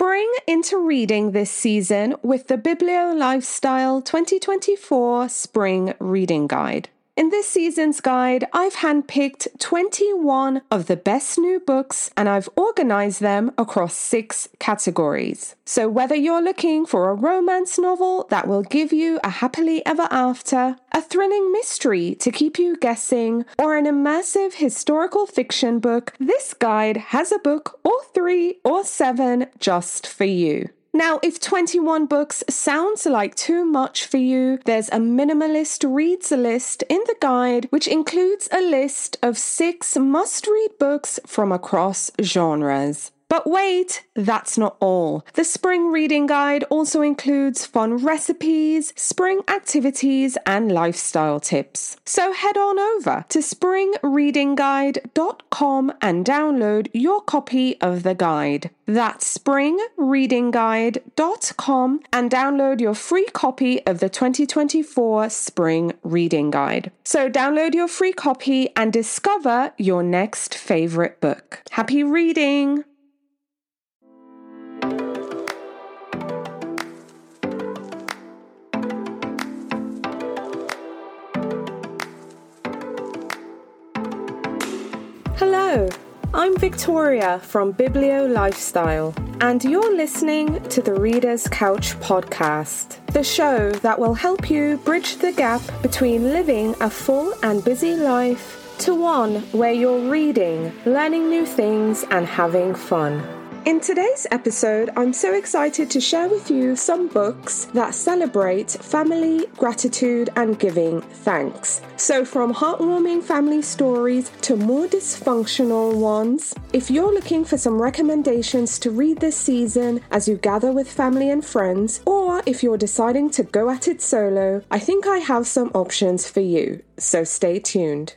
spring into reading this season with the Biblio Lifestyle 2024 Spring Reading Guide. In this season's guide, I've handpicked 21 of the best new books and I've organized them across six categories. So, whether you're looking for a romance novel that will give you a happily ever after, a thrilling mystery to keep you guessing, or an immersive historical fiction book, this guide has a book or three or seven just for you. Now, if 21 books sounds like too much for you, there's a minimalist reads list in the guide, which includes a list of six must read books from across genres. But wait, that's not all. The spring reading guide also includes fun recipes, spring activities, and lifestyle tips. So head on over to springreadingguide.com and download your copy of the guide. That's springreadingguide.com and download your free copy of the 2024 Spring Reading Guide. So download your free copy and discover your next favorite book. Happy reading! Hello, I'm Victoria from Biblio Lifestyle, and you're listening to the Reader's Couch podcast, the show that will help you bridge the gap between living a full and busy life to one where you're reading, learning new things, and having fun. In today's episode, I'm so excited to share with you some books that celebrate family, gratitude, and giving thanks. So, from heartwarming family stories to more dysfunctional ones, if you're looking for some recommendations to read this season as you gather with family and friends, or if you're deciding to go at it solo, I think I have some options for you. So, stay tuned.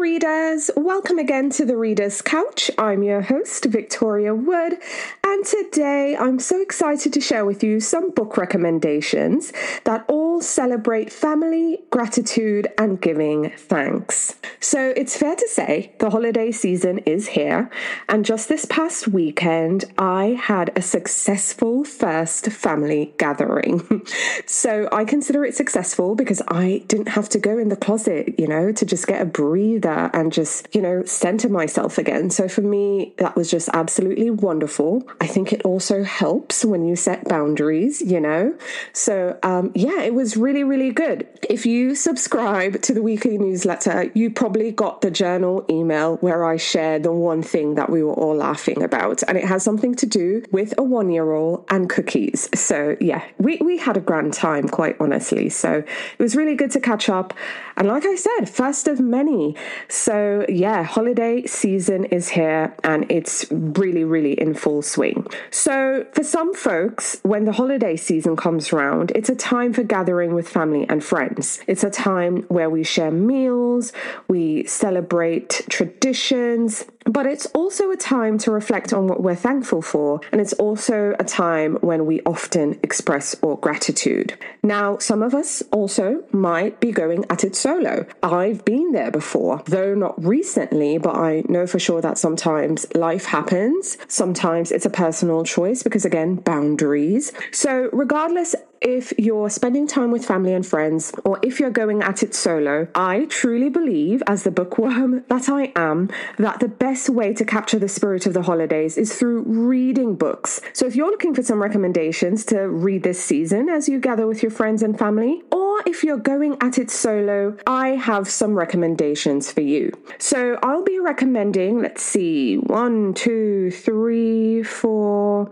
Readers. Welcome again to the Reader's Couch. I'm your host, Victoria Wood, and today I'm so excited to share with you some book recommendations that all celebrate family, gratitude, and giving thanks. So it's fair to say the holiday season is here, and just this past weekend, I had a successful first family gathering. so I consider it successful because I didn't have to go in the closet, you know, to just get a breathe breather and just, you know, center myself again. So for me, that was just absolutely wonderful. I think it also helps when you set boundaries, you know? So, um, yeah, it was really, really good. If you subscribe to the weekly newsletter, you probably got the journal email where I share the one thing that we were all laughing about. And it has something to do with a one year old and cookies. So, yeah, we, we had a grand time, quite honestly. So it was really good to catch up. And like I said, first of many. So, yeah, holiday season is here and it's really, really in full swing. So, for some folks, when the holiday season comes around, it's a time for gathering with family and friends. It's a time where we share meals, we celebrate traditions, but it's also a time to reflect on what we're thankful for, and it's also a time when we often express our gratitude. Now, some of us also might be going at it solo. I've been there before, though not recently, but I know for sure that sometimes life happens. Sometimes it's a personal choice because, again, boundaries. So, regardless if you're spending time with family and friends, or if you're going at it solo, I truly believe, as the bookworm that I am, that the best way to capture the spirit of the holidays is through reading books. So if you're looking for some recommendations to read this season as you gather with your friends and family, or if you're going at it solo, I have some recommendations for you. So I'll be recommending, let's see, one, two, three, four,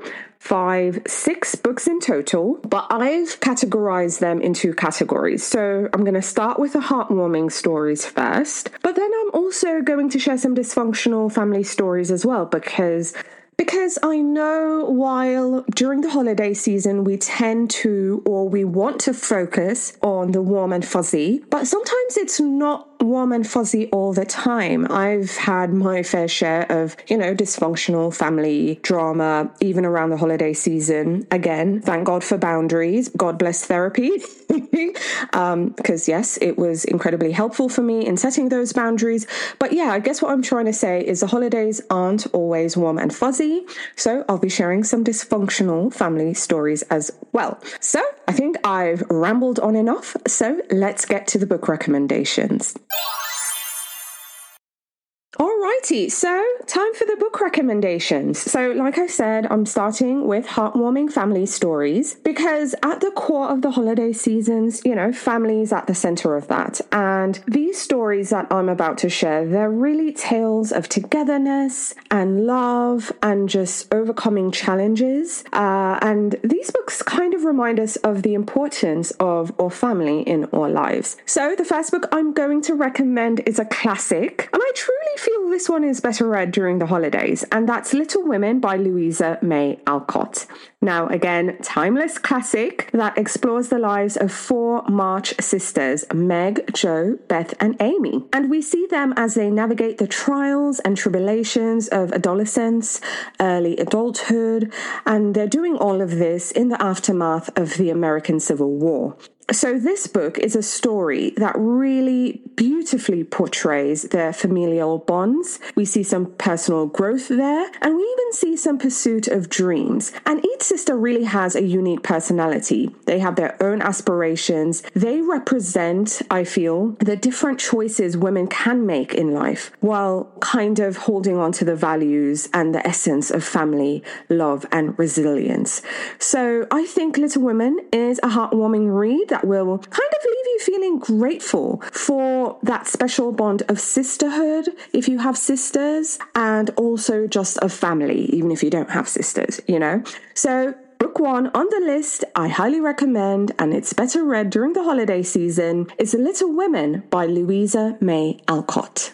five, six books in total, but I've categorized them into categories. So I'm going to start with the heartwarming stories first, but then I'm also going to share some dysfunctional family stories as well because because I know while during the holiday season we tend to or we want to focus on the warm and fuzzy, but sometimes it's not warm and fuzzy all the time. I've had my fair share of, you know, dysfunctional family drama, even around the holiday season. Again, thank God for boundaries. God bless therapy. Because, um, yes, it was incredibly helpful for me in setting those boundaries. But yeah, I guess what I'm trying to say is the holidays aren't always warm and fuzzy. So I'll be sharing some dysfunctional family stories as well. So I think I've rambled on enough. So let's get to the book recommendations. Alrighty, so time for the book recommendations. So, like I said, I'm starting with heartwarming family stories because at the core of the holiday seasons, you know, family is at the center of that. And these stories that I'm about to share, they're really tales of togetherness and love and just overcoming challenges. Uh, and these books kind of remind us of the importance of our family in our lives. So, the first book I'm going to recommend is a classic, and I truly feel this one is better read during the holidays, and that's Little Women by Louisa May Alcott. Now, again, timeless classic that explores the lives of four March sisters Meg, Jo, Beth, and Amy. And we see them as they navigate the trials and tribulations of adolescence, early adulthood, and they're doing all of this in the aftermath of the American Civil War. So, this book is a story that really beautifully portrays their familial bonds. We see some personal growth there, and we even see some pursuit of dreams. And each sister really has a unique personality. They have their own aspirations. They represent, I feel, the different choices women can make in life while kind of holding on to the values and the essence of family, love, and resilience. So, I think Little Women is a heartwarming read that will kind of leave you feeling grateful for that special bond of sisterhood if you have sisters and also just of family, even if you don't have sisters, you know? So, Book one on the list I highly recommend, and it's better read during the holiday season, is The Little Women by Louisa May Alcott.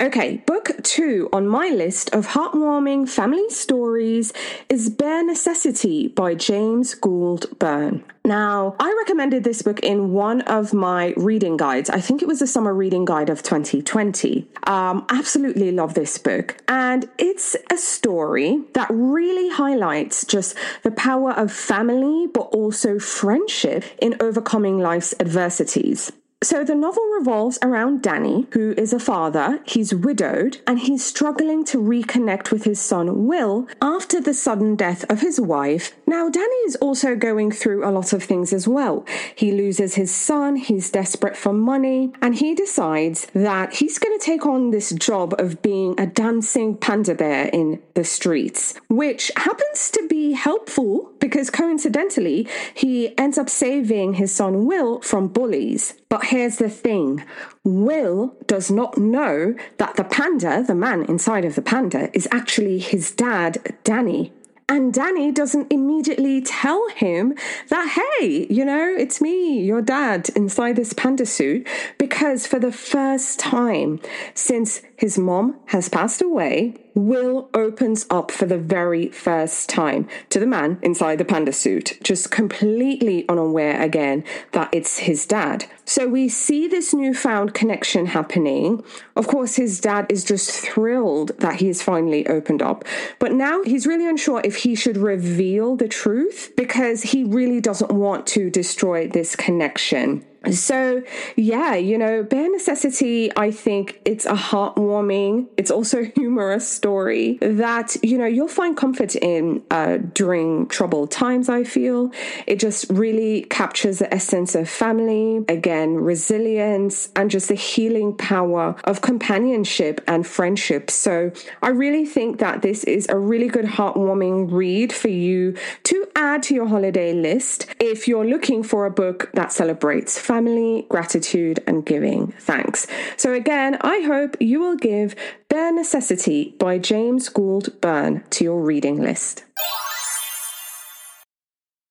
Okay, book two on my list of heartwarming family stories is Bear Necessity by James Gould Bourn. Now, I recommended this book in one of my reading guides. I think it was the summer reading guide of 2020. Um, absolutely love this book. And it's a story that really highlights just the power of family, but also friendship in overcoming life's adversities. So the novel revolves around Danny, who is a father. He's widowed and he's struggling to reconnect with his son Will after the sudden death of his wife. Now, Danny is also going through a lot of things as well. He loses his son, he's desperate for money, and he decides that he's going to take on this job of being a dancing panda bear in the streets, which happens to be helpful because coincidentally, he ends up saving his son Will from bullies. But here's the thing Will does not know that the panda, the man inside of the panda, is actually his dad, Danny. And Danny doesn't immediately tell him that, hey, you know, it's me, your dad, inside this panda suit, because for the first time since his mom has passed away, Will opens up for the very first time to the man inside the panda suit, just completely unaware again that it's his dad. So we see this newfound connection happening. Of course, his dad is just thrilled that he has finally opened up, but now he's really unsure if he should reveal the truth because he really doesn't want to destroy this connection. So, yeah, you know, Bear Necessity, I think it's a heartwarming, it's also humorous story that, you know, you'll find comfort in uh, during troubled times, I feel. It just really captures the essence of family, again, resilience, and just the healing power of companionship and friendship. So, I really think that this is a really good heartwarming read for you to add to your holiday list if you're looking for a book that celebrates family, gratitude, and giving thanks. So, again, I hope you will give Bear Necessity by James Gould Bourn to your reading list.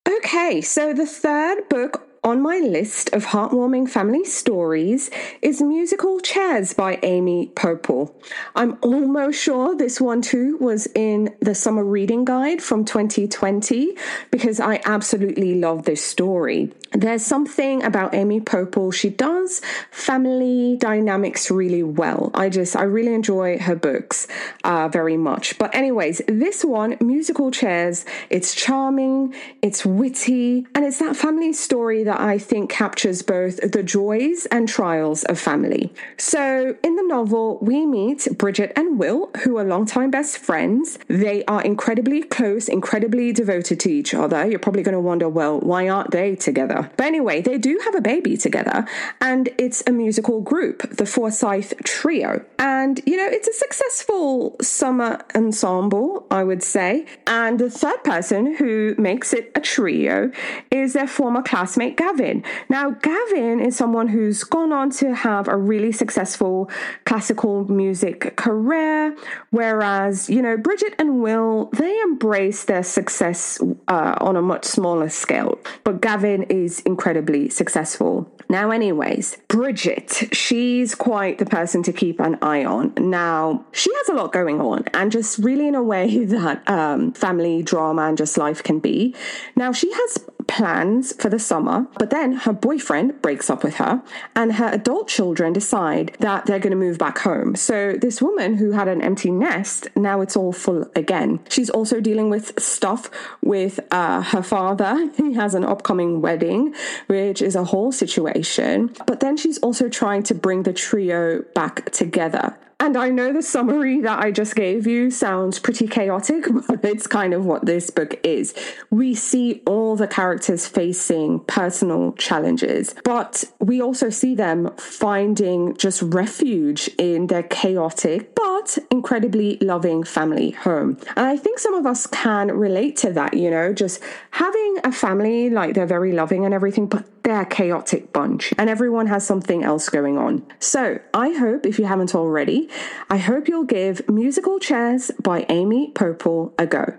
Okay, so the third book on my list of heartwarming family stories is Musical Chairs by Amy Poeppel. I'm almost sure this one too was in the summer reading guide from 2020 because I absolutely love this story. There's something about Amy Poeppel. She does family dynamics really well. I just, I really enjoy her books uh, very much. But, anyways, this one, Musical Chairs, it's charming, it's witty, and it's that family story that I think captures both the joys and trials of family. So, in the novel, we meet Bridget and Will, who are longtime best friends. They are incredibly close, incredibly devoted to each other. You're probably going to wonder, well, why aren't they together? But anyway, they do have a baby together, and it's a musical group, the Forsyth Trio. And, you know, it's a successful summer ensemble, I would say. And the third person who makes it a trio is their former classmate, Gavin. Now, Gavin is someone who's gone on to have a really successful classical music career, whereas, you know, Bridget and Will, they embrace their success uh, on a much smaller scale. But Gavin is incredibly successful. Now, anyways, Bridget, she's quite the person to keep an eye on. Now, she has a lot going on and just really in a way that um, family drama and just life can be. Now, she has plans for the summer, but then her boyfriend breaks up with her, and her adult children decide that they're going to move back home. So, this woman who had an empty nest, now it's all full again. She's also dealing with stuff with uh, her father. He has an upcoming wedding, which is a whole situation. But then she's also trying to bring the trio back together. And I know the summary that I just gave you sounds pretty chaotic, but it's kind of what this book is. We see all the characters facing personal challenges, but we also see them finding just refuge in their chaotic but incredibly loving family home. And I think some of us can relate to that, you know, just having a family like they're very loving and everything, but they're a chaotic bunch and everyone has something else going on. So I hope, if you haven't already, I hope you'll give Musical Chairs by Amy Poeppel a go.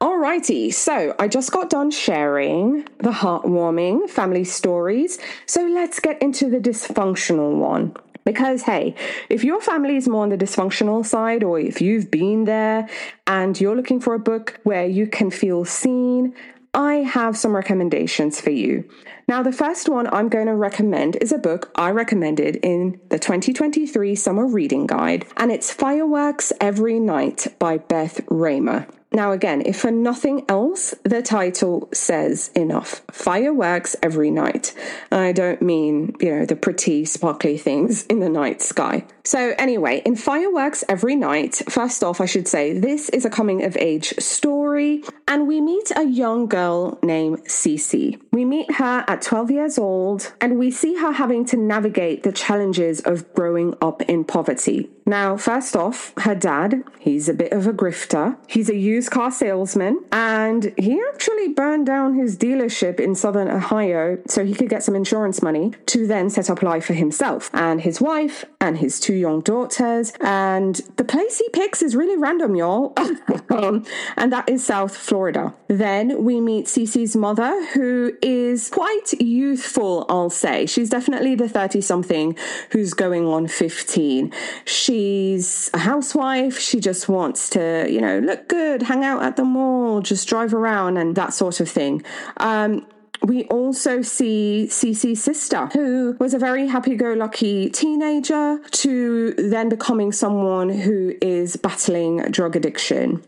Alrighty, so I just got done sharing the heartwarming family stories. So let's get into the dysfunctional one. Because, hey, if your family is more on the dysfunctional side, or if you've been there and you're looking for a book where you can feel seen I have some recommendations for you. Now, the first one I'm going to recommend is a book I recommended in the 2023 Summer Reading Guide, and it's Fireworks Every Night by Beth Raymer. Now, again, if for nothing else, the title says enough. Fireworks every night. I don't mean, you know, the pretty, sparkly things in the night sky. So, anyway, in Fireworks Every Night, first off, I should say this is a coming of age story, and we meet a young girl named Cece. We meet her at 12 years old, and we see her having to navigate the challenges of growing up in poverty. Now, first off, her dad, he's a bit of a grifter. He's a used car salesman, and he actually burned down his dealership in southern Ohio so he could get some insurance money to then set up life for himself and his wife and his two young daughters. And the place he picks is really random, y'all. um, and that is South Florida. Then we meet Cece's mother, who is quite youthful, I'll say. She's definitely the 30 something who's going on 15. She's a housewife. She just wants to, you know, look good, hang out at the mall, just drive around and that sort of thing. Um, we also see Cece's sister, who was a very happy go lucky teenager, to then becoming someone who is battling drug addiction.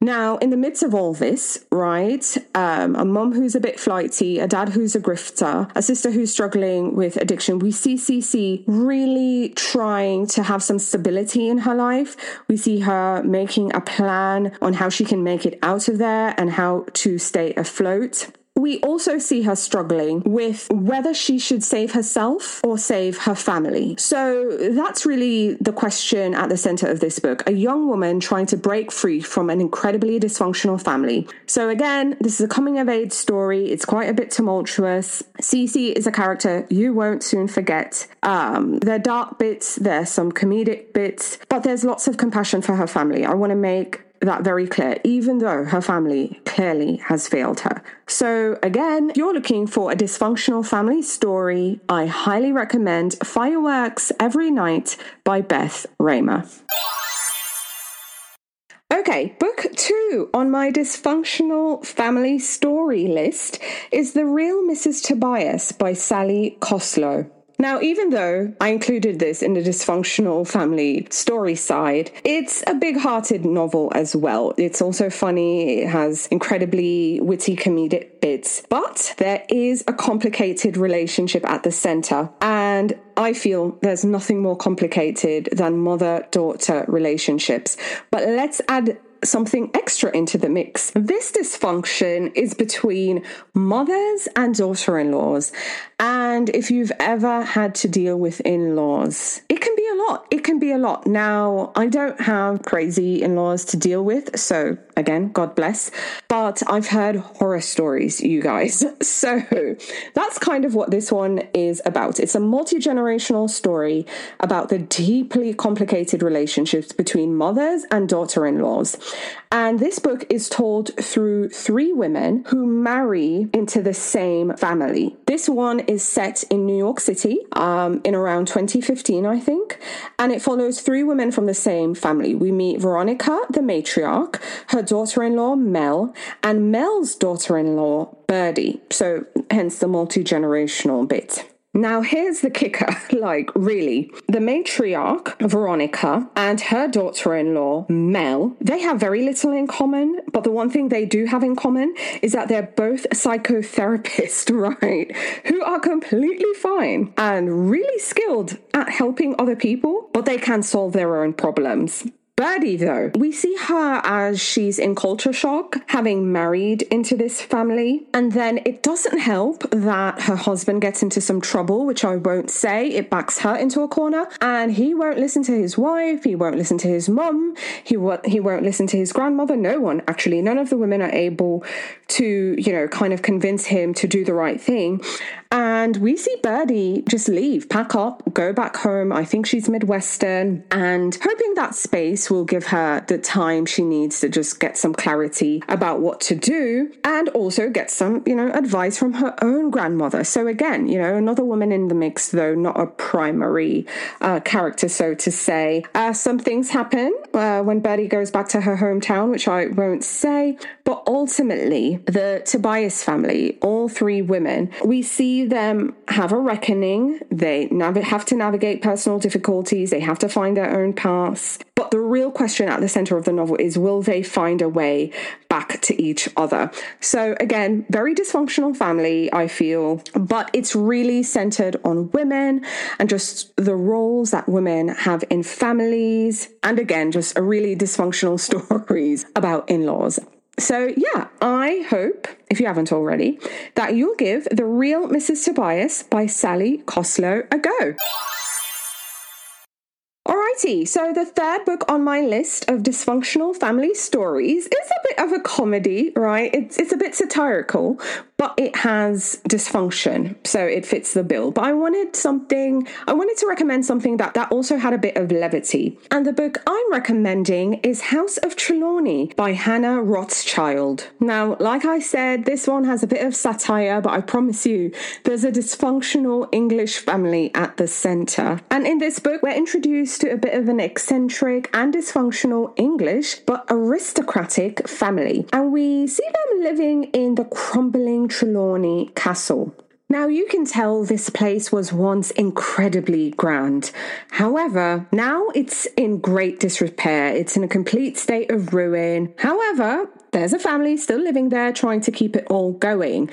Now, in the midst of all this, right, um, a mum who's a bit flighty, a dad who's a grifter, a sister who's struggling with addiction, we see Cece really trying to have some stability in her life. We see her making a plan on how she can make it out of there and how to stay afloat. We also see her struggling with whether she should save herself or save her family. So that's really the question at the center of this book. A young woman trying to break free from an incredibly dysfunctional family. So again, this is a coming of age story. It's quite a bit tumultuous. Cece is a character you won't soon forget. Um, there are dark bits, there's some comedic bits, but there's lots of compassion for her family. I want to make that very clear, even though her family clearly has failed her. So, again, if you're looking for a dysfunctional family story, I highly recommend Fireworks Every Night by Beth Raymer. Okay, book two on my dysfunctional family story list is The Real Mrs. Tobias by Sally Koslow. Now, even though I included this in the dysfunctional family story side, it's a big hearted novel as well. It's also funny, it has incredibly witty comedic bits, but there is a complicated relationship at the center. And I feel there's nothing more complicated than mother daughter relationships. But let's add something extra into the mix. This dysfunction is between mothers and daughter in laws. And if you've ever had to deal with in laws, it can be lot. It can be a lot. Now, I don't have crazy in laws to deal with. So, again, God bless. But I've heard horror stories, you guys. So, that's kind of what this one is about. It's a multi generational story about the deeply complicated relationships between mothers and daughter in laws. And this book is told through three women who marry into the same family. This one is set in New York City um, in around 2015, I think. And it follows three women from the same family. We meet Veronica, the matriarch, her daughter in law, Mel, and Mel's daughter in law, Birdie. So, hence the multi generational bit. Now, here's the kicker like, really, the matriarch, Veronica, and her daughter in law, Mel, they have very little in common, but the one thing they do have in common is that they're both psychotherapists, right? Who are completely fine and really skilled at helping other people, but they can solve their own problems. Birdie, though, we see her as she's in culture shock, having married into this family. And then it doesn't help that her husband gets into some trouble, which I won't say. It backs her into a corner. And he won't listen to his wife. He won't listen to his mum. He, w- he won't listen to his grandmother. No one, actually. None of the women are able to, you know, kind of convince him to do the right thing. And we see Birdie just leave, pack up, go back home. I think she's Midwestern and hoping that space will give her the time she needs to just get some clarity about what to do and also get some, you know, advice from her own grandmother. So again, you know, another woman in the mix, though not a primary uh, character, so to say. Uh, some things happen uh, when Birdie goes back to her hometown, which I won't say, but ultimately, the Tobias family, all three women, we see them have a reckoning. They nav- have to navigate personal difficulties, they have to find their own paths. But the real question at the center of the novel is will they find a way back to each other? So, again, very dysfunctional family, I feel, but it's really centered on women and just the roles that women have in families. And again, just a really dysfunctional stories about in laws. So, yeah, I hope, if you haven't already, that you'll give The Real Mrs. Tobias by Sally Koslow a go. Alrighty, so the third book on my list of dysfunctional family stories is a bit of a comedy, right? It's, it's a bit satirical, but it has dysfunction, so it fits the bill. But I wanted something, I wanted to recommend something that, that also had a bit of levity. And the book I'm recommending is House of Trelawney by Hannah Rothschild. Now, like I said, this one has a bit of satire, but I promise you, there's a dysfunctional English family at the center. And in this book, we're introduced to a bit of an eccentric and dysfunctional English, but aristocratic family. And we see them living in the crumbling Trelawney Castle. Now, you can tell this place was once incredibly grand. However, now it's in great disrepair. It's in a complete state of ruin. However, there's a family still living there trying to keep it all going.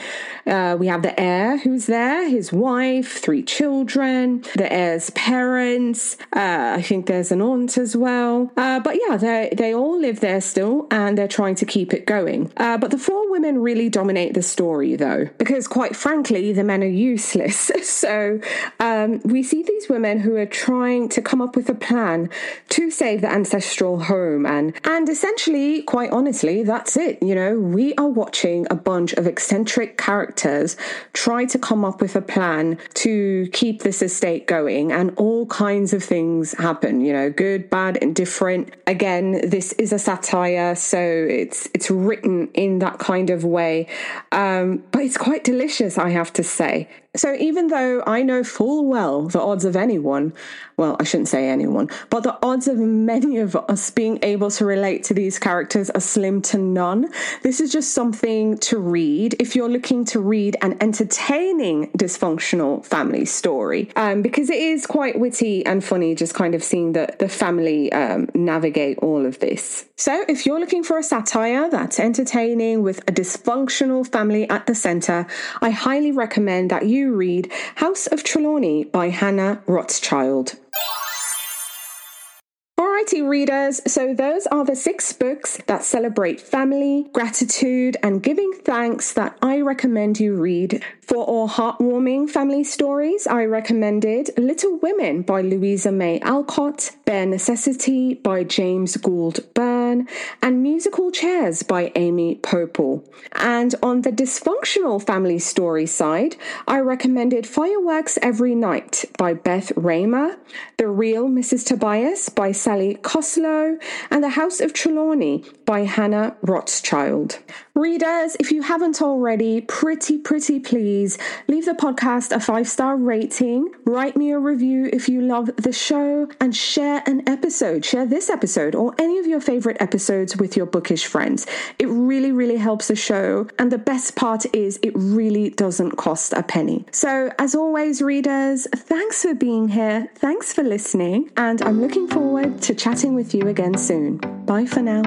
Uh, we have the heir who's there, his wife, three children, the heir's parents. Uh, I think there's an aunt as well. Uh, but yeah, they they all live there still, and they're trying to keep it going. Uh, but the four women really dominate the story, though, because quite frankly, the men are useless. so um, we see these women who are trying to come up with a plan to save the ancestral home, and and essentially, quite honestly, that's that's it. You know, we are watching a bunch of eccentric characters try to come up with a plan to keep this estate going, and all kinds of things happen, you know, good, bad, and different. Again, this is a satire, so it's it's written in that kind of way. Um, but it's quite delicious, I have to say. So even though I know full well the odds of anyone, well, I shouldn't say anyone, but the odds of many of us being able to relate to these characters are slim to none. This is just something to read if you're looking to read an entertaining dysfunctional family story, um, because it is quite witty and funny, just kind of seeing the the family um, navigate all of this. So if you're looking for a satire that's entertaining with a dysfunctional family at the center, I highly recommend that you read House of Trelawney by Hannah Rothschild. Alrighty, readers, so those are the six books that celebrate family, gratitude, and giving thanks that I recommend you read. For all heartwarming family stories, I recommended Little Women by Louisa May Alcott, Bear Necessity by James Gould Bourn, and Musical Chairs by Amy Poeppel. And on the dysfunctional family story side, I recommended Fireworks Every Night by Beth Raymer, The Real Mrs. Tobias by Sally Koslow, and The House of Trelawney by Hannah Rothschild. Readers, if you haven't already, pretty, pretty please leave the podcast a five star rating, write me a review if you love the show, and share an episode. Share this episode or any of your favorite episodes with your bookish friends. It really, really helps the show. And the best part is it really doesn't cost a penny. So, as always, readers, thanks for being here. Thanks for listening. And I'm looking forward to chatting with you again soon. Bye for now.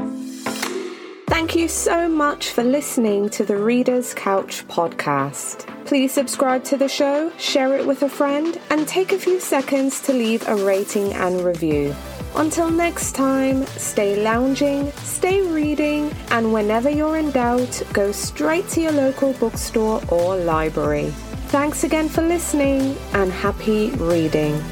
Thank you so much for listening to the Reader's Couch podcast. Please subscribe to the show, share it with a friend, and take a few seconds to leave a rating and review. Until next time, stay lounging, stay reading, and whenever you're in doubt, go straight to your local bookstore or library. Thanks again for listening and happy reading.